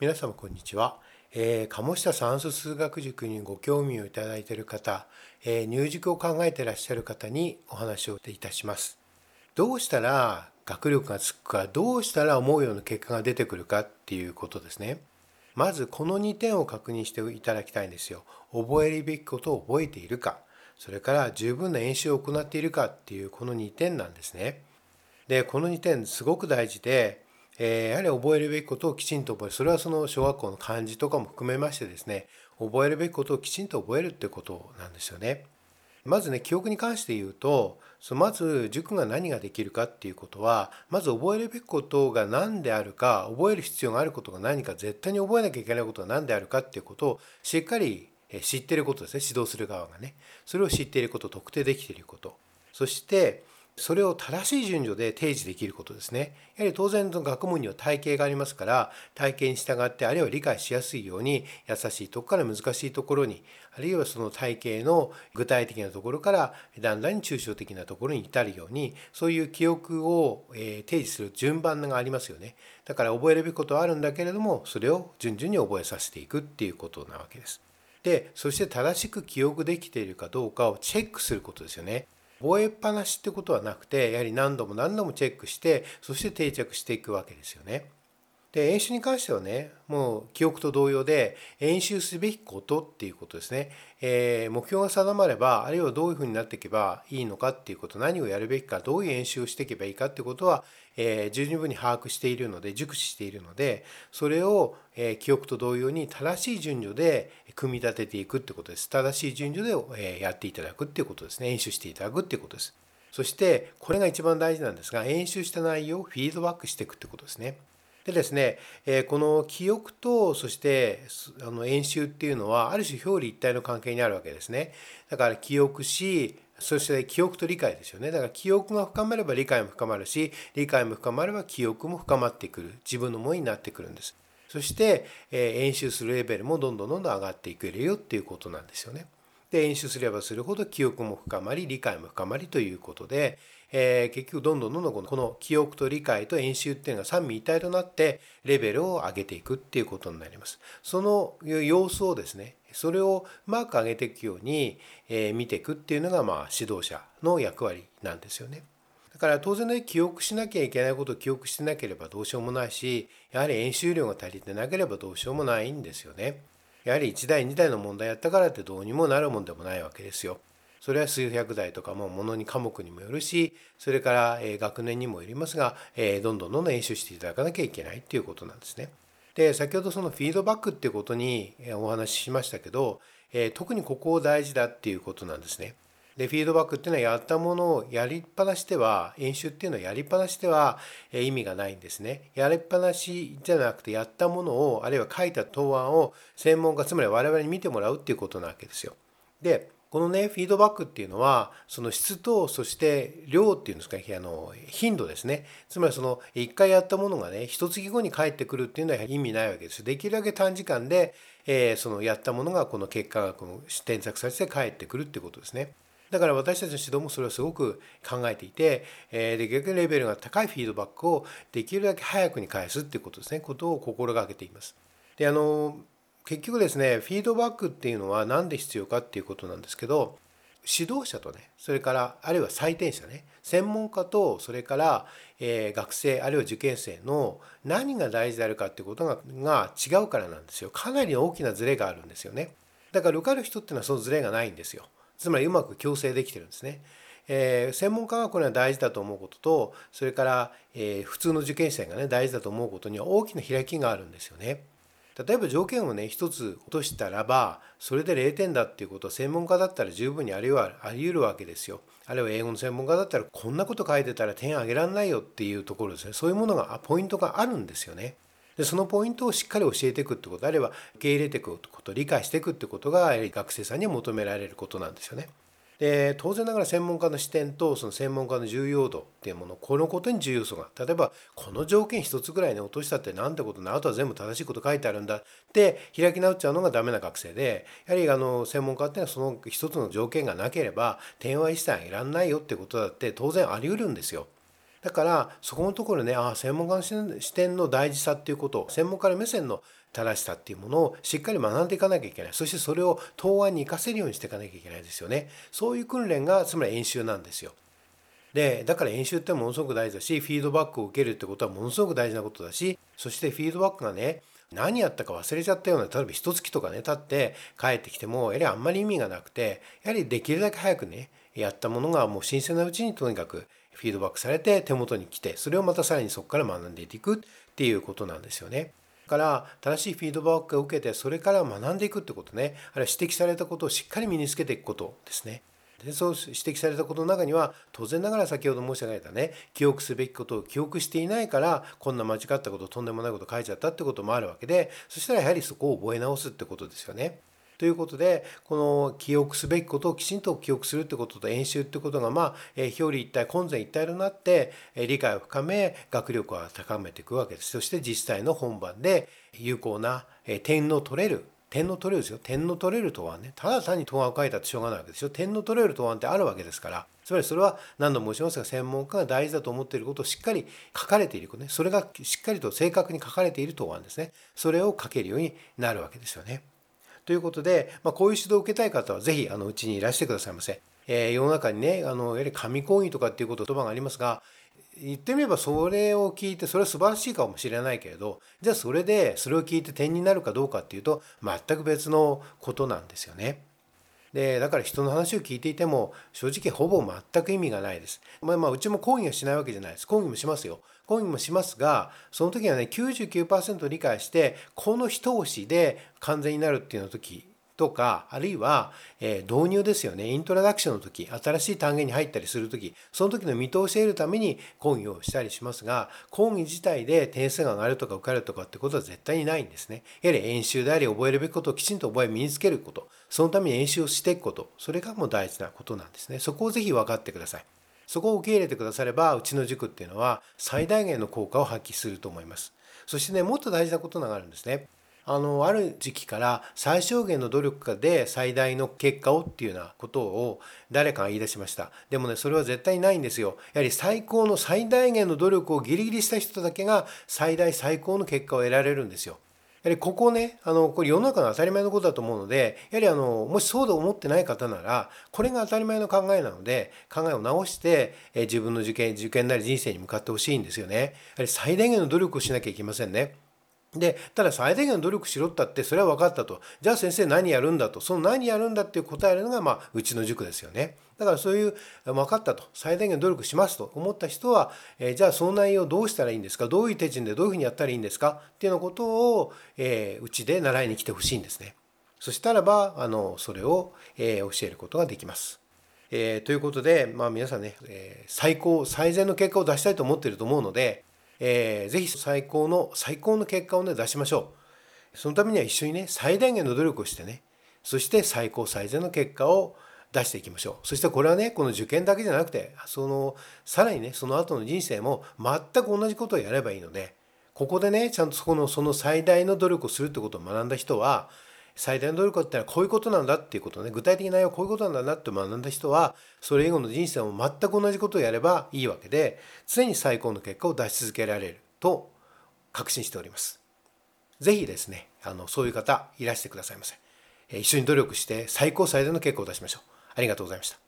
皆様こんにちは、えー、鴨下算数数学塾にご興味をいただいている方、えー、入塾を考えていらっしゃる方にお話をいたします。どうしたら学力がつくかどうしたら思うような結果が出てくるかっていうことですね。まずこの2点を確認していただきたいんですよ。覚えるべきことを覚えているか。それから十分な演習を行っているかっていうこの2点なんですね。でこの2点すごく大事でえー、やはり覚えるべきことをきちんと覚える。それはその小学校の漢字とかも含めましてですね覚えるべきことをきちんと覚えるってことなんですよね。まずね記憶に関して言うとそのまず塾が何ができるかっていうことはまず覚えるべきことが何であるか覚える必要があることが何か絶対に覚えなきゃいけないことが何であるかっていうことをしっかり知ってることですね。指導する側がね。それを知っていること特定できていること。そしてそれを正しい順序で提示できることですね。やはり当然の学問には体系がありますから体系に従ってあるいは理解しやすいように優しいとこから難しいところにあるいはその体系の具体的なところからだんだん抽象的なところに至るようにそういう記憶を提示する順番がありますよね。だから覚えるべきことはあるんだけれどもそれを順々に覚えさせていくっていうことなわけです。でそして正しく記憶できているかどうかをチェックすることですよね。覚えっぱなしってことはなくてやはり何度も何度もチェックしてそして定着していくわけですよね。で演習に関してはねもう記憶と同様で演習すべきことっていうことですね、えー、目標が定まればあるいはどういうふうになっていけばいいのかっていうこと何をやるべきかどういう演習をしていけばいいかっていうことは、えー、十分に把握しているので熟知しているのでそれを、えー、記憶と同様に正しい順序で組み立てていくってことです。正しい順序で、えやっていただくっていうことですね。演習していただくっていうことです。そしてこれが一番大事なんですが演習した内容をフィードバックしていくってことですね。でですね、えこの記憶とそしてあの演習っていうのはある種表裏一体の関係にあるわけですね。だから記憶しそして記憶と理解ですよね。だから記憶が深まれば理解も深まるし理解も深まれば記憶も深まってくる自分のものになってくるんです。そして、え演習するレベルもどんどんどんどん上がっていけるよっていうことなんですよね。で演習すればするほど記憶も深まり理解も深まりということで、えー、結局どんどんどんどんこの記憶と理解と演習っていうのが三位一体となってレベルを上げていくっていうことになります。その様子をですねそれをうまく上げていくように、えー、見ていくっていうのがまあ指導者の役割なんですよね。だから当然ね記憶しなきゃいけないことを記憶してなければどうしようもないしやはり演習量が足りてなければどうしようもないんですよね。やはり1台2台の問題やったからってどうにもなるもんでもないわけですよ。それは数百台とかもものに科目にもよるしそれから学年にもよりますがどんどんどんどん演習していただかなきゃいけないっていうことなんですね。で先ほどそのフィードバックっていうことにお話ししましたけど特にここを大事だっていうことなんですね。でフィードバックっていうのはやったものをやりっぱなしでは演習っていうのはやりっぱなしでは意味がないんですね。やりっぱなしじゃなくてやったものをあるいは書いた答案を専門家つまり我々に見てもらうっていうことなわけですよ。でこのねフィードバックっていうのはその質とそして量っていうんですかあの頻度ですね。つまりその1回やったものがね一月後に返ってくるっていうのは意味ないわけです。できるだけ短時間で、えー、そのやったものがこの結果がこの添削されて返ってくるっていうことですね。だから私たちの指導もそれをすごく考えていて、えー、で逆にレベルが高いフィードバックをできるだけ早くに返すっていうことですね。ことを心がけています。であの結局ですねフィードバックっていうのは何で必要かっていうことなんですけど指導者とねそれからあるいは採点者ね専門家とそれから、えー、学生あるいは受験生の何が大事であるかっていうことがが違うからなんですよ。かなり大きなズレがあるんですよね。だから受かる人っていうのはそのズレがないんですよ。つまりうまく矯正できてるんですね。えー、専門家がこれは大事だと思うこととそれから、えー、普通の受験生がね大事だと思うことには大きな開きがあるんですよね。例えば条件をね一つ落としたらばそれで0点だっていうことを専門家だったら十分にありはあり得るわけですよ。あるいは英語の専門家だったらこんなこと書いてたら点あげられないよっていうところですねそういうものがポイントがあるんですよね。でそのポイントをしっかり教えていくってことあるいは受け入れていくこと理解していくってことがやはり学生さんに求められることなんですよね。で当然ながら専門家の視点とその専門家の重要度っていうものこのことに重要素が例えばこの条件一つぐらいに落としたってなんてことなあとは全部正しいこと書いてあるんだって開き直っちゃうのがダメな学生でやはりあの専門家っていうのはその一つの条件がなければ点は一切いらんないよってことだって当然あり得るんですよ。だからそこのところねああ専門家の視点の大事さっていうこと専門家の目線の正しさっていうものをしっかり学んでいかなきゃいけない。そしてそれを答案に活かせるようにしていかなきゃいけないですよね。そういう訓練がつまり演習なんですよ。でだから演習ってものすごく大事だしフィードバックを受けるってことはものすごく大事なことだしそしてフィードバックがね何やったか忘れちゃったような例えば一月とかね経って帰ってきてもやはりあんまり意味がなくてやはりできるだけ早くねやったものがもう新鮮なうちにとにかくフィードバックされて手元に来てそれをまたさらにそこから学んでいくっていうことなんですよね。だから正しいフィードバックを受けてそれから学んでいくってことねあるいは指摘されたことをしっかり身につけていくことですね。でそう指摘されたことの中には当然ながら先ほど申し上げたね記憶すべきことを記憶していないからこんな間違ったこととんでもないこと書いちゃったってこともあるわけでそしたらやはりそこを覚え直すってことですよね。ということでこの記憶すべきことをきちんと記憶するってことと演習ってことがまあ表裏一体混然一体となって理解を深め学力を高めていくわけです。そして実際の本番で有効な点の取れる点の取れるですよ。点の取れる答案ね。ただ単に答案を書いたってしょうがないわけですよ。点の取れる答案ってあるわけですから。つまりそれは何度も申しますが専門家が大事だと思っていることをしっかり書かれているね。それがしっかりと正確に書かれている答案ですね。それを書けるようになるわけですよね。ということで、まあ、こういう指導を受けたい方はぜひあのうちにいらしてくださいませ。えー、世の中にねあのやはり紙講義とかっていう言葉がありますが言ってみればそれを聞いてそれは素晴らしいかもしれないけれどじゃあそれでそれを聞いて点になるかどうかっていうと全く別のことなんですよね。でだから人の話を聞いていても正直ほぼ全く意味がないです。まあ、まあうちも講義はしないわけじゃないです。講義もしますよ。講義もしますがその時はね99%理解してこの一押しで完全になるっていうの時とかあるいは、え導入ですよねイントロダクションの時新しい単元に入ったりする時その時の見通しを得るために講義をしたりしますが講義自体で点数が上がるとか受かるとかってことは絶対にないんですね。やはり演習であり覚えるべきことをきちんと覚え身につけることそのために演習をしていくことそれがもう大事なことなんですね。そこをぜひ分かってください。そこを受け入れてくださればうちの塾っていうのは最大限の効果を発揮すると思います。そしてねもっと大事なことがあるんですね。あのある時期から最小限の努力で最大の結果をっていうようなことを誰かが言い出しましたでもねそれは絶対ないんですよやはり最高の最大限の努力をギリギリした人だけが最大最高の結果を得られるんですよやはりここねあのこれ世の中の当たり前のことだと思うのでやはりあのもしそうと思ってない方ならこれが当たり前の考えなので考えを直してえ自分の受験受験なり人生に向かってほしいんですよね。やはり最大限の努力をしなきゃいけませんね。でただ最大限の努力しろったってそれは分かったと。じゃあ先生何やるんだと。その何やるんだっていう答えるのがまあうちの塾ですよね。だからそういう分かったと。最大限努力しますと。思った人は、えー、じゃあその内容どうしたらいいんですか？どういう手順でどういうふうにやったらいいんですか？っていうようなことを、えー、うちで習いに来てほしいんですね。そしたらばあのそれを、えー、教えることができます。えー、ということで、まあ、皆さんね、えー、最高最善の結果を出したいと思っていると思うので、えー、ぜひ最高の最高の結果をね出しましょう。そのためには一緒にね最大限の努力をしてねそして最高最善の結果を出していきましょう。そしてこれはねこの受験だけじゃなくてそのさらにねその後の人生も全く同じことをやればいいのでここでねちゃんとそこのその最大の努力をするってことを学んだ人は最大の努力ってのはこういうことなんだっていうことね具体的な内容はこういうことなんだなって学んだ人はそれ以後の人生も全く同じことをやればいいわけで常に最高の結果を出し続けられると確信しております。ぜひですねあのそういう方いらしてくださいませ。一緒に努力して最高最大の結果を出しましょう。ありがとうございました。